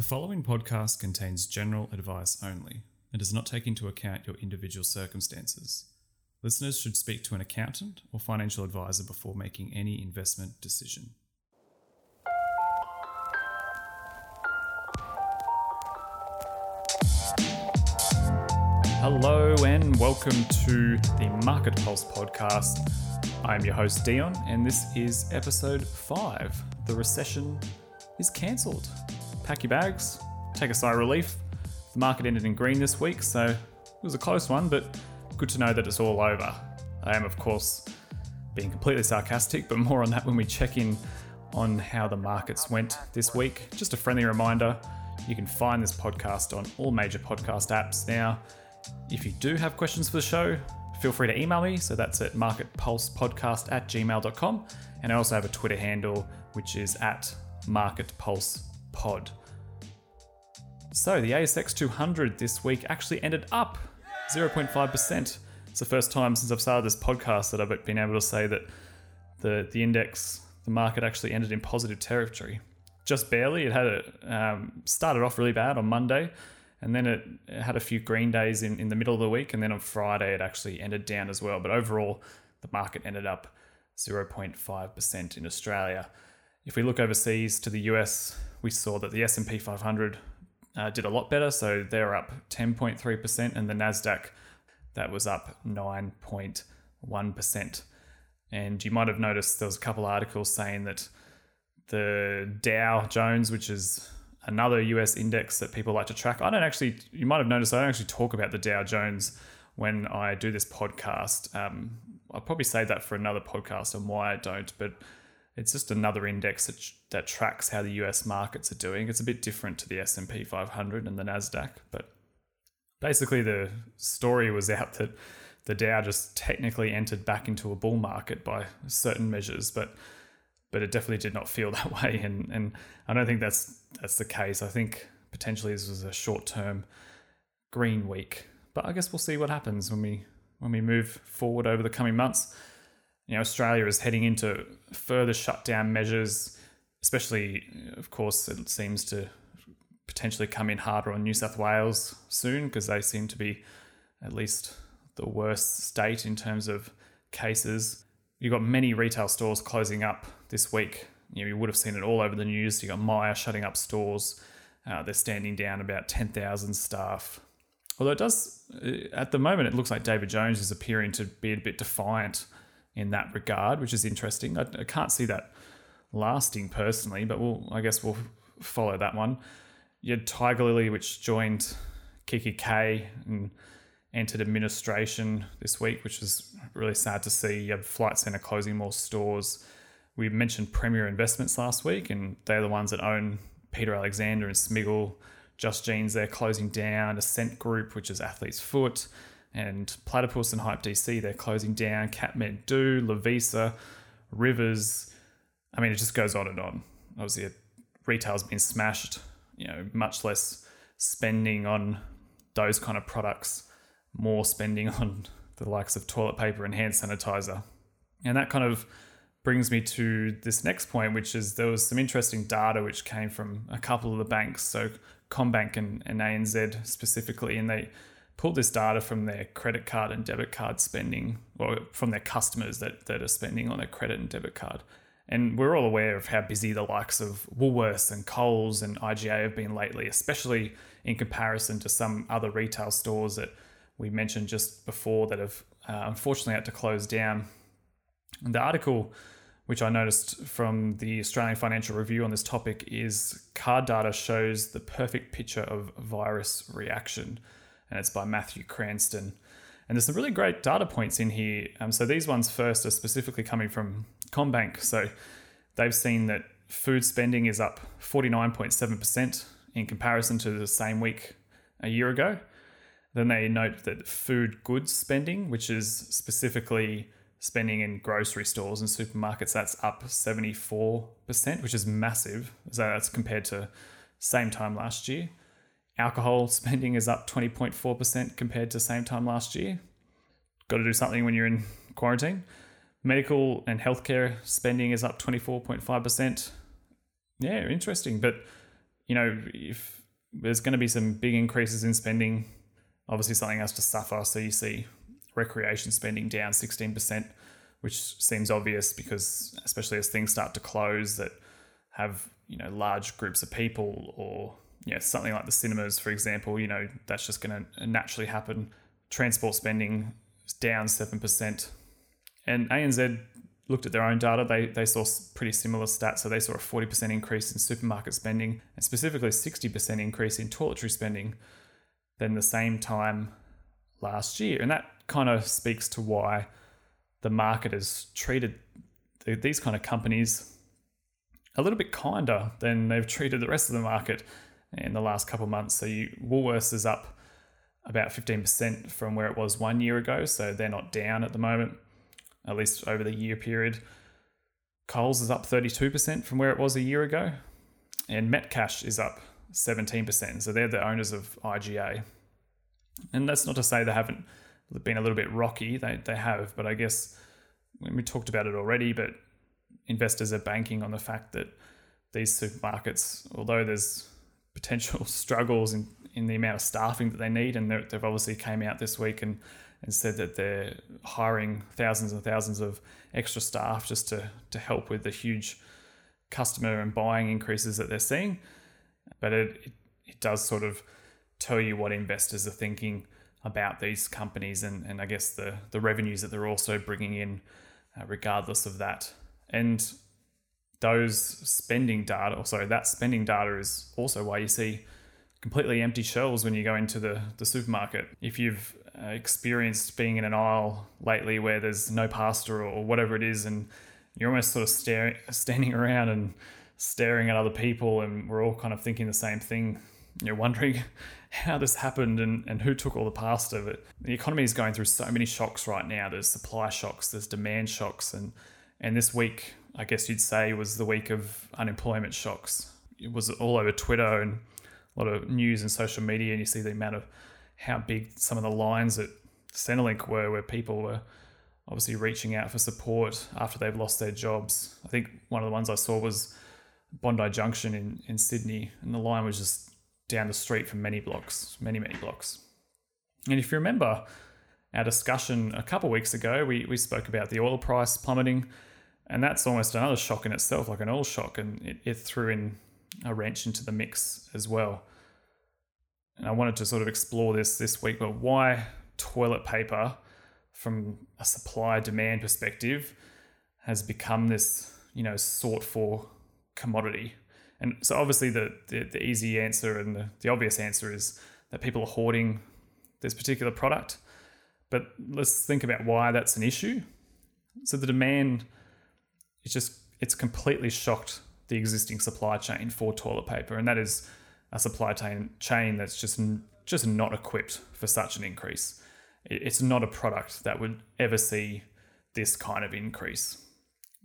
The following podcast contains general advice only and does not take into account your individual circumstances. Listeners should speak to an accountant or financial advisor before making any investment decision. Hello and welcome to the Market Pulse podcast. I'm your host Dion, and this is episode five. The recession is cancelled. Pack your bags, take a sigh of relief. The market ended in green this week, so it was a close one, but good to know that it's all over. I am, of course, being completely sarcastic, but more on that when we check in on how the markets went this week. Just a friendly reminder you can find this podcast on all major podcast apps now. If you do have questions for the show, feel free to email me. So that's at marketpulsepodcast at gmail.com. And I also have a Twitter handle, which is at marketpulsepod. So the ASX 200 this week actually ended up 0.5%. It's the first time since I've started this podcast that I've been able to say that the, the index, the market actually ended in positive territory. Just barely. It had a, um, started off really bad on Monday and then it, it had a few green days in, in the middle of the week, and then on Friday it actually ended down as well. But overall, the market ended up 0.5% in Australia. If we look overseas to the US, we saw that the S&P 500 uh, did a lot better, so they're up 10.3%, and the Nasdaq that was up 9.1%. And you might have noticed there was a couple articles saying that the Dow Jones, which is another US index that people like to track. I don't actually, you might have noticed, I don't actually talk about the Dow Jones when I do this podcast. Um, I'll probably save that for another podcast on why I don't, but it's just another index that, that tracks how the US markets are doing. It's a bit different to the S&P 500 and the Nasdaq, but basically the story was out that the Dow just technically entered back into a bull market by certain measures, but but it definitely did not feel that way. And and I don't think that's that's the case. I think potentially this was a short term green week. But I guess we'll see what happens when we when we move forward over the coming months. You know, Australia is heading into further shutdown measures, especially, of course, it seems to potentially come in harder on New South Wales soon because they seem to be at least the worst state in terms of cases. You've got many retail stores closing up this week. You know, you would have seen it all over the news. You've got Myer shutting up stores. Uh, they're standing down about 10,000 staff. Although it does, uh, at the moment, it looks like David Jones is appearing to be a bit defiant in that regard, which is interesting. I, I can't see that lasting personally, but we'll, I guess we'll follow that one. You had Tigerlily, which joined Kikki.K and entered administration this week, which was really sad to see. You have Flight Centre closing more stores. We mentioned Premier Investments last week, and they're the ones that own Peter Alexander and Smiggle. Just Jeans, they're closing down. Accent Group, which is Athlete's Foot, and Platypus and Hype DC, they're closing down. Kathmandu, Lovisa, Rivers. I mean, it just goes on and on. Obviously, retail's been smashed. You know, much less spending on those kind of products more spending on the likes of toilet paper and hand sanitizer. And that kind of brings me to this next point, which is there was some interesting data which came from a couple of the banks, so CommBank and, and ANZ specifically, and they pulled this data from their credit card and debit card spending, or from their customers that, that are spending on their credit and debit card. And we're all aware of how busy the likes of Woolworths and Coles and IGA have been lately, especially in comparison to some other retail stores that we mentioned just before that have uh, unfortunately had to close down. And the article, which I noticed from the Australian Financial Review on this topic, is card data shows the perfect picture of virus reaction. And it's by Matthew Cranston. And there's some really great data points in here. Um, so these ones first are specifically coming from CommBank. So they've seen that food spending is up 49.7% in comparison to the same week a year ago. Then they note that food goods spending, which is specifically spending in grocery stores and supermarkets, that's up 74%, which is massive. So that's compared to same time last year. Alcohol spending is up 20.4% compared to same time last year. Got to do something when you're in quarantine. Medical and healthcare spending is up 24.5%. Yeah, interesting. But you know, if there's going to be some big increases in spending, obviously something has to suffer. So you see recreation spending down 16%, which seems obvious because, especially as things start to close that have, you know, large groups of people or, you know, something like the cinemas, for example, you know, that's just going to naturally happen. Transport spending is down 7%. And ANZ looked at their own data, they, they saw pretty similar stats. So they saw a 40% increase in supermarket spending and specifically a 60% increase in toiletry spending than the same time last year. And that kind of speaks to why the market has treated these kind of companies a little bit kinder than they've treated the rest of the market in the last couple months. So you, Woolworths is up about 15% from where it was one year ago. So they're not down at the moment at least over the year period. Coles is up 32% from where it was a year ago, and Metcash is up 17%. So they're the owners of IGA. And that's not to say they haven't been a little bit rocky, they, they have, but I guess we talked about it already, but investors are banking on the fact that these supermarkets, although there's potential struggles in, in the amount of staffing that they need, and they've obviously came out this week and and said that they're hiring thousands and thousands of extra staff just to, to help with the huge customer and buying increases that they're seeing. But it, it, it does sort of tell you what investors are thinking about these companies and, and I guess the, the revenues that they're also bringing in, uh, regardless of that. And those spending data, or sorry, that spending data is also why you see completely empty shelves when you go into the, the supermarket. If you've uh, experienced being in an aisle lately where there's no pasta or whatever it is, and you're almost sort of staring, standing around and staring at other people, and we're all kind of thinking the same thing. You're wondering how this happened and, and who took all the pasta. But the economy is going through so many shocks right now. There's supply shocks, there's demand shocks, and and this week, I guess you'd say, was the week of unemployment shocks. It was all over Twitter and a lot of news and social media, and you see the amount of how big some of the lines at Centrelink were, where people were obviously reaching out for support after they've lost their jobs. I think one of the ones I saw was Bondi Junction in, in Sydney, and the line was just down the street for many blocks, many, many blocks. And if you remember our discussion a couple weeks ago, we, we spoke about the oil price plummeting, and that's almost another shock in itself, like an oil shock, and it, it threw in a wrench into the mix as well and I wanted to sort of explore this this week, but why toilet paper from a supply demand perspective has become this, you know, sought for commodity. And so obviously the, the, the easy answer and the, the obvious answer is that people are hoarding this particular product. But let's think about why that's an issue. So the demand is just it's completely shocked the existing supply chain for toilet paper, and that is a supply chain chain that's just just not equipped for such an increase. It's not a product that would ever see this kind of increase.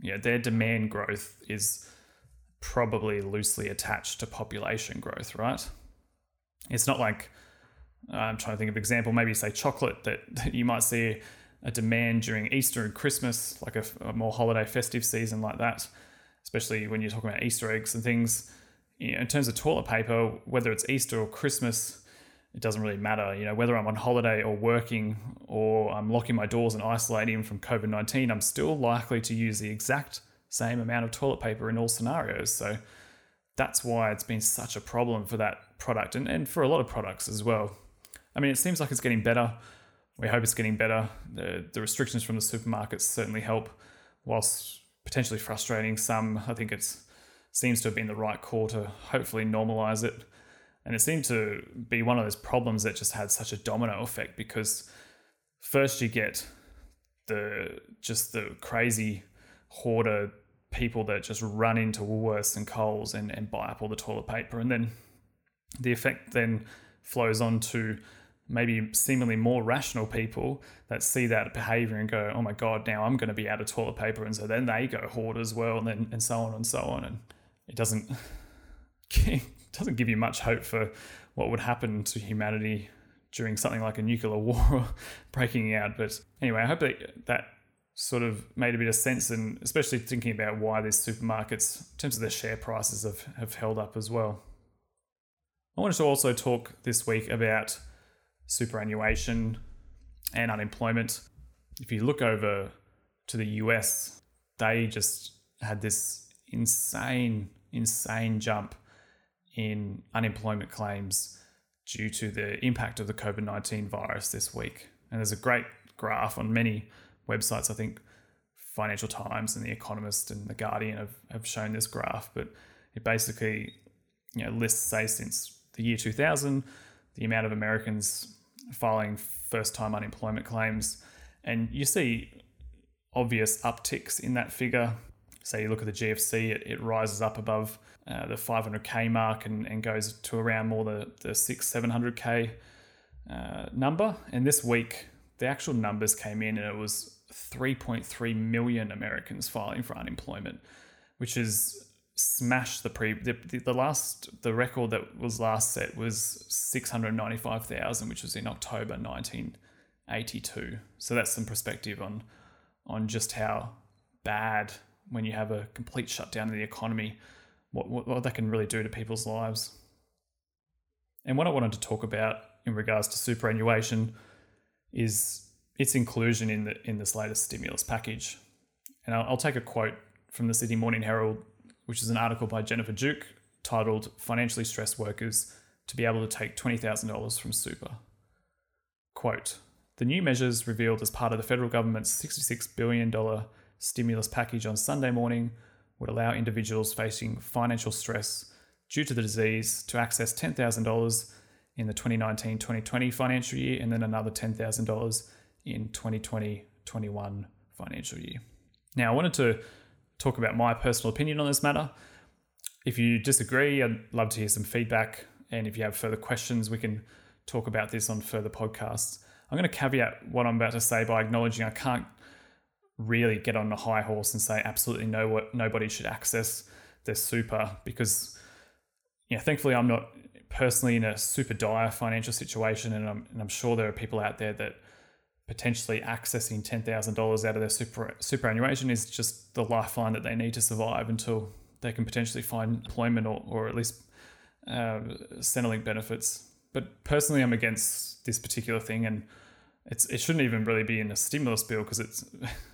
Know, their demand growth is probably loosely attached to population growth, right? It's not like I'm trying to think of example, maybe say chocolate that you might see a demand during Easter and Christmas, like a, a more holiday festive season like that, especially when you're talking about Easter eggs and things you know, in terms of toilet paper, whether it's Easter or Christmas, it doesn't really matter. You know, whether I'm on holiday or working or I'm locking my doors and isolating from COVID 19, I'm still likely to use the exact same amount of toilet paper in all scenarios. So that's why it's been such a problem for that product and, and for a lot of products as well. I mean, it seems like it's getting better. We hope it's getting better. The, the restrictions from the supermarkets certainly help, whilst potentially frustrating some. I think it seems to have been the right call to hopefully normalize it. And it seemed to be one of those problems that just had such a domino effect because first you get the just the crazy hoarder people that just run into Woolworths and Coles and, and buy up all the toilet paper. And then the effect then flows on to maybe seemingly more rational people that see that behavior and go, oh my God, now I'm going to be out of toilet paper. And so then they go hoard as well, and then and so on and so on. And it doesn't doesn't give you much hope for what would happen to humanity during something like a nuclear war breaking out. But anyway, I hope that that sort of made a bit of sense, and especially thinking about why these supermarkets, in terms of their share prices, have, have held up as well. I wanted to also talk this week about superannuation and unemployment. If you look over to the US, they just had this insane, insane jump in unemployment claims due to the impact of the COVID 19 virus this week. And there's a great graph on many websites. I think Financial Times and The Economist and The Guardian have, have shown this graph, but it basically you know, lists, say, since the year 2000, the amount of Americans filing first time unemployment claims. And you see obvious upticks in that figure. Say you look at the GFC, it, it rises up above uh, the 500k mark and, and goes to around more the, the six, 700k uh, number. And this week, the actual numbers came in and it was 3.3 million Americans filing for unemployment, which is smashed the pre the, the, the, last the record that was last set was 695,000 which was in October 1982 so that's some perspective on on just how bad when you have a complete shutdown of the economy what, what, what that can really do to people's lives. And what I wanted to talk about in regards to superannuation is its inclusion in the in this latest stimulus package. And I'll, I'll take a quote from the Sydney Morning Herald which is an article by Jennifer Duke titled Financially Stressed Workers to be able to take $20,000 from super. Quote The new measures revealed as part of the federal government's $66 billion stimulus package on Sunday morning would allow individuals facing financial stress due to the disease to access $10,000 in the 2019 2020 financial year and then another $10,000 in 2020 21 financial year. Now, I wanted to talk about my personal opinion on this matter. If you disagree, I'd love to hear some feedback. And if you have further questions, we can talk about this on further podcasts. I'm going to caveat what I'm about to say by acknowledging I can't really get on a high horse and say absolutely no what nobody should access their super because you know thankfully I'm not personally in a super dire financial situation and I'm, and I'm sure there are people out there that potentially accessing $10,000 out of their super, superannuation is just the lifeline that they need to survive until they can potentially find employment or, or at least uh, Centrelink benefits. But personally, I'm against this particular thing, and it's it shouldn't even really be in a stimulus bill because it's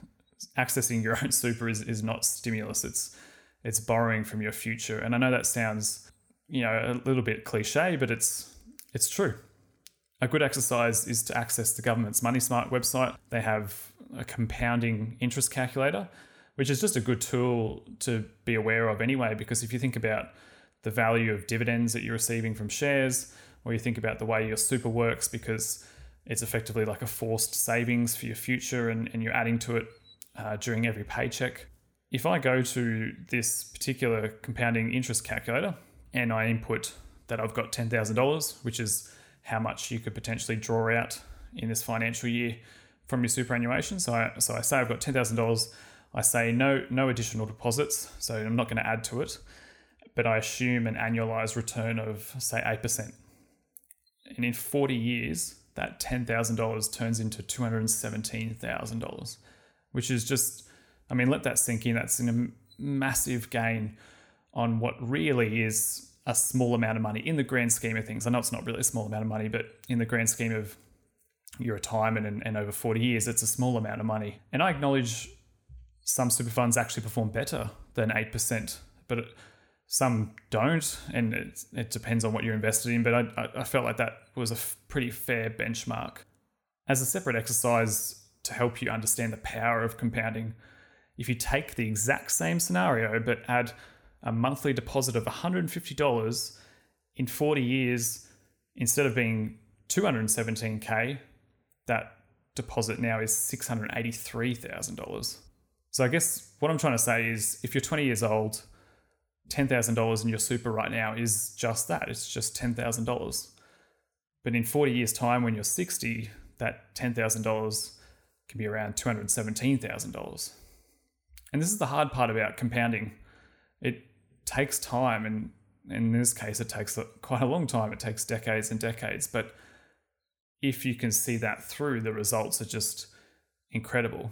accessing your own super is, is not stimulus. It's it's borrowing from your future, and I know that sounds you know a little bit cliche, but it's it's true. A good exercise is to access the government's Money Smart website. They have a compounding interest calculator, which is just a good tool to be aware of anyway, because if you think about the value of dividends that you're receiving from shares, or you think about the way your super works, because it's effectively like a forced savings for your future and, and you're adding to it uh, during every paycheck. If I go to this particular compounding interest calculator and I input that I've got $10,000, which is how much you could potentially draw out in this financial year from your superannuation. So I, so I say I've got ten thousand dollars. I say no no additional deposits, so I'm not going to add to it, but I assume an annualized return of say eight percent. And in forty years, that ten thousand dollars turns into two hundred seventeen thousand dollars, which is just, I mean, let that sink in. That's a massive gain on what really is a small amount of money in the grand scheme of things. I know it's not really a small amount of money, but in the grand scheme of your retirement and, and over 40 years, it's a small amount of money. And I acknowledge some super funds actually perform better than 8%, but some don't. And it, it depends on what you're invested in. But I, I felt like that was a f- pretty fair benchmark. As a separate exercise to help you understand the power of compounding, if you take the exact same scenario but add a monthly deposit of $150 in 40 years, instead of being 217K, that deposit now is $683,000. So I guess what I'm trying to say is if you're 20 years old, $10,000 in your super right now is just that. It's just $10,000. But in 40 years' time, when you're 60, that $10,000 can be around $217,000. And this is the hard part about compounding. It takes time, and in this case, it takes quite a long time. It takes decades and decades. But if you can see that through, the results are just incredible.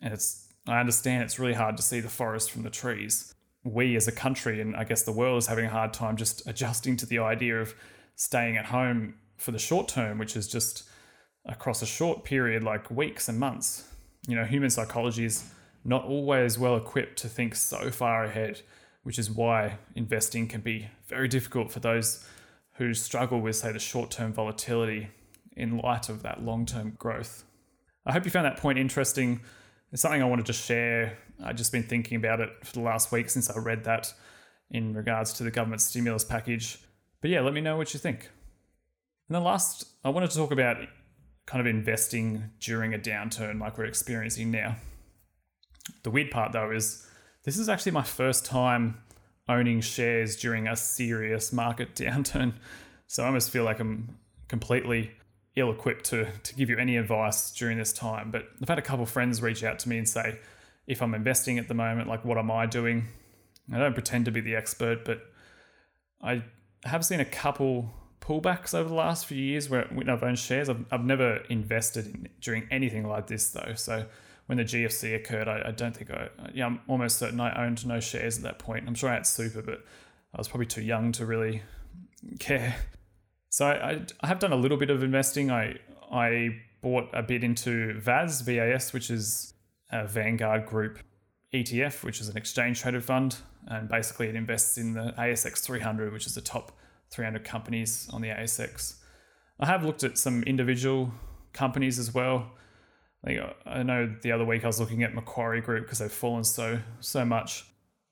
And it's I understand it's really hard to see the forest from the trees, we as a country and I guess the world is having a hard time just adjusting to the idea of staying at home for the short term, which is just across a short period like weeks and months. You know, human psychology is not always well equipped to think so far ahead, which is why investing can be very difficult for those who struggle with, say, the short term volatility in light of that long term growth. I hope you found that point interesting. It's something I wanted to share. I've just been thinking about it for the last week since I read that in regards to the government stimulus package. But yeah, let me know what you think. And then last, I wanted to talk about kind of investing during a downturn like we're experiencing now. The weird part though is this is actually my first time owning shares during a serious market downturn. So I almost feel like I'm completely ill equipped to, to give you any advice during this time. But I've had a couple friends reach out to me and say, if I'm investing at the moment, like what am I doing? I don't pretend to be the expert, but I have seen a couple pullbacks over the last few years where when I've owned shares. I've, I've never invested in during anything like this though. So when the GFC occurred, I, I don't think I, yeah, I'm almost certain I owned no shares at that point. I'm sure I had super, but I was probably too young to really care. So I, I have done a little bit of investing. I I bought a bit into VAS, VAS, which is a Vanguard Group ETF, which is an exchange traded fund, and basically it invests in the ASX 300, which is the top 300 companies on the ASX. I have looked at some individual companies as well. Like I know the other week I was looking at Macquarie Group because they've fallen so so much.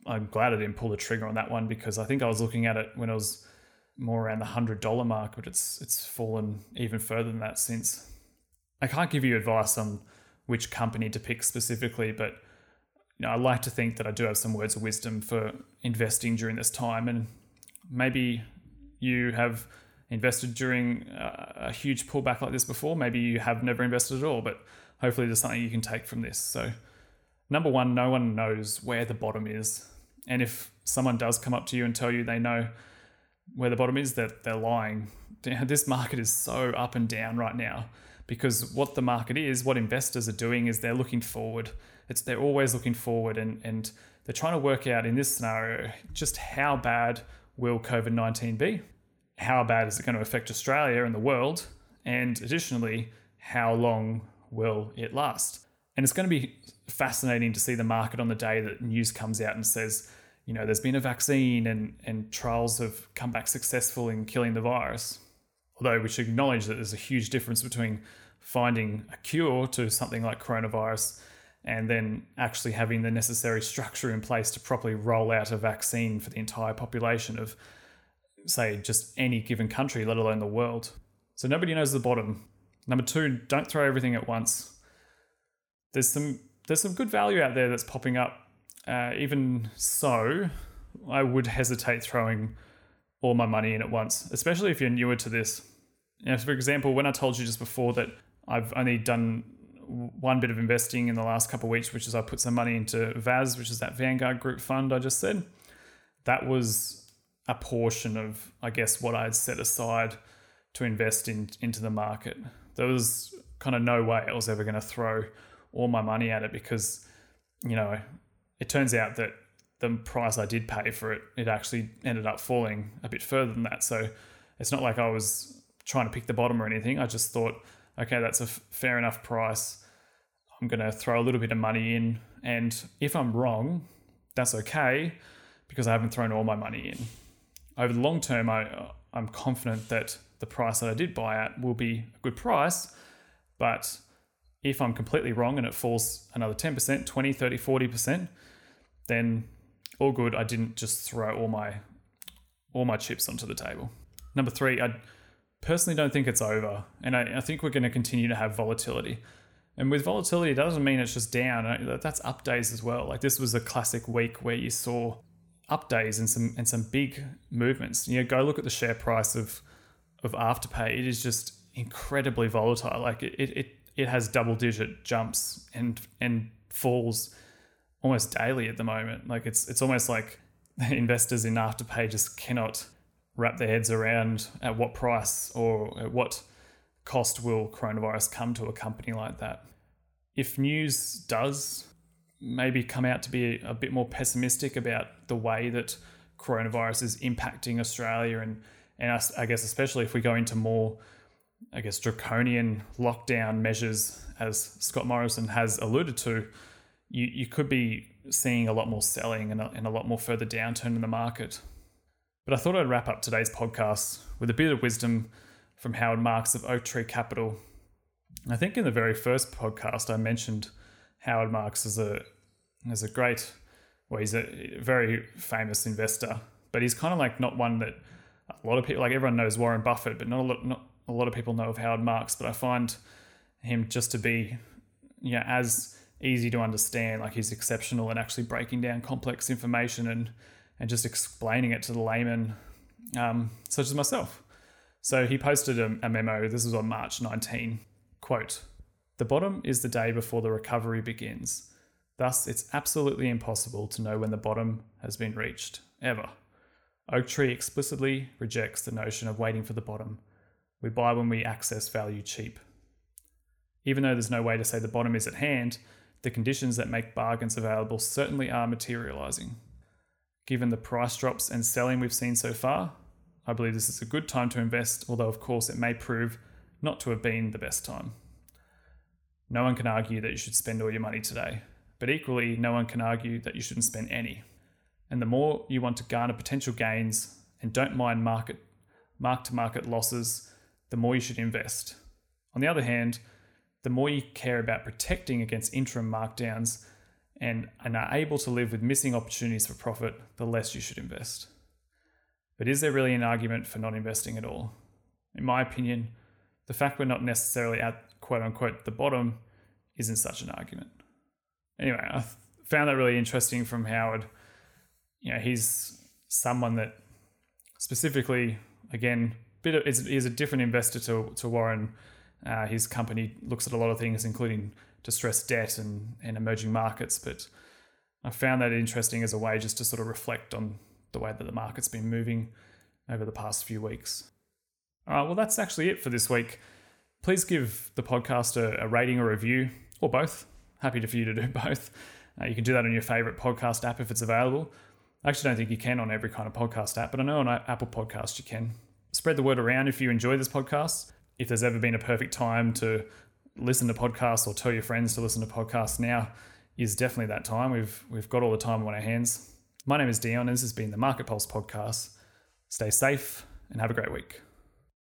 I'm glad I didn't pull the trigger on that one because I think I was looking at it when it was more around the hundred dollar mark, but it's it's fallen even further than that since. I can't give you advice on which company to pick specifically, but you know, I like to think that I do have some words of wisdom for investing during this time, and maybe you have invested during a, a huge pullback like this before. Maybe you have never invested at all, but hopefully there's something you can take from this. So, number one, no one knows where the bottom is. And if someone does come up to you and tell you they know where the bottom is, that they're, lying. This market is so up and down right now because what the market is, what investors are doing is they're looking forward. It's they're always looking forward and and they're trying to work out in this scenario just how bad will COVID 19 be? How bad is it going to affect Australia and the world? And additionally, how long will it last? And it's going to be fascinating to see the market on the day that news comes out and says, you know, there's been a vaccine and, and trials have come back successful in killing the virus. Although we should acknowledge that there's a huge difference between finding a cure to something like coronavirus and then actually having the necessary structure in place to properly roll out a vaccine for the entire population of, say, just any given country, let alone the world. So nobody knows the bottom. Number two, don't throw everything at once. There's some there's some good value out there that's popping up. Uh, even so, I would hesitate throwing all my money in at once, especially if you're newer to this. You know, for example, when I told you just before that I've only done one bit of investing in the last couple of weeks, which is I put some money into VAS, which is that Vanguard Group fund I just said. That was a portion of, I guess, what I had set aside to invest in into the market there was kind of no way I was ever going to throw all my money at it because, you know, it turns out that the price I did pay for it, it actually ended up falling a bit further than that. So it's not like I was trying to pick the bottom or anything. I just thought, okay, that's a f- fair enough price. I'm going to throw a little bit of money in. And if I'm wrong, that's okay because I haven't thrown all my money in. Over the long term, I, I'm confident that the price that I did buy at will be a good price. But if I'm completely wrong and it falls another 10%, 20, 30, 40%, then all good. I didn't just throw all my all my chips onto the table. Number three, I personally don't think it's over. And I, I think we're going to continue to have volatility. And with volatility, it doesn't mean it's just down. That's up days as well. Like this was a classic week where you saw up days and some and some big movements. You know, go look at the share price of of Afterpay, it is just incredibly volatile. Like it, it, it has double digit jumps and and falls almost daily at the moment. Like it's it's almost like investors in Afterpay just cannot wrap their heads around at what price or at what cost will coronavirus come to a company like that. If news does maybe come out to be a bit more pessimistic about the way that coronavirus is impacting Australia and and us, I guess especially if we go into more I guess draconian lockdown measures as Scott Morrison has alluded to you you could be seeing a lot more selling and a, and a lot more further downturn in the market. But I thought I'd wrap up today's podcast with a bit of wisdom from Howard Marks of Oaktree Capital. I think in the very first podcast I mentioned Howard Marks is a as a great well he's a very famous investor, but he's kind of like not one that a lot of people like everyone knows Warren Buffett, but not a lot not a lot of people know of Howard Marks. But I find him just to be you know as easy to understand. Like he's exceptional at actually breaking down complex information and and just explaining it to the layman, um, such as myself. So he posted a, a memo. This was on March 19. Quote, the bottom is the day before the recovery begins. Thus, it's absolutely impossible to know when the bottom has been reached, ever. Oaktree explicitly rejects the notion of waiting for the bottom. We buy when we access value cheap. Even though there's no way to say the bottom is at hand, the conditions that make bargains available certainly are materializing. Given the price drops and selling we've seen so far, I believe this is a good time to invest, although, of course, it may prove not to have been the best time. No one can argue that you should spend all your money today, but equally, no one can argue that you shouldn't spend any. And the more you want to garner potential gains and don't mind market mark to market losses, the more you should invest. On the other hand, the more you care about protecting against interim markdowns and, and are able to live with missing opportunities for profit, the less you should invest. But is there really an argument for not investing at all? In my opinion, the fact we're not necessarily at quote unquote the bottom isn't such an argument. Anyway, I found that really interesting from Howard. You know, he's someone that specifically, again, bit of, is, is a different investor to, to Warren. Uh, his company looks at a lot of things, including distressed debt and, and emerging markets. But I found that interesting as a way just to sort of reflect on the way that the market's been moving over the past few weeks. All right, well, that's actually it for this week please give the podcast a, a rating or review, or both. Happy for you to do both. Uh, you can do that on your favorite podcast app if it's available. I actually don't think you can on every kind of podcast app, but I know on Apple Podcast you can. Spread the word around if you enjoy this podcast. If there's ever been a perfect time to listen to podcasts or tell your friends to listen to podcasts, now is definitely that time. We've we've got all the time on our hands. My name is Dion, and this has been the Market Pulse podcast. Stay safe and have a great week.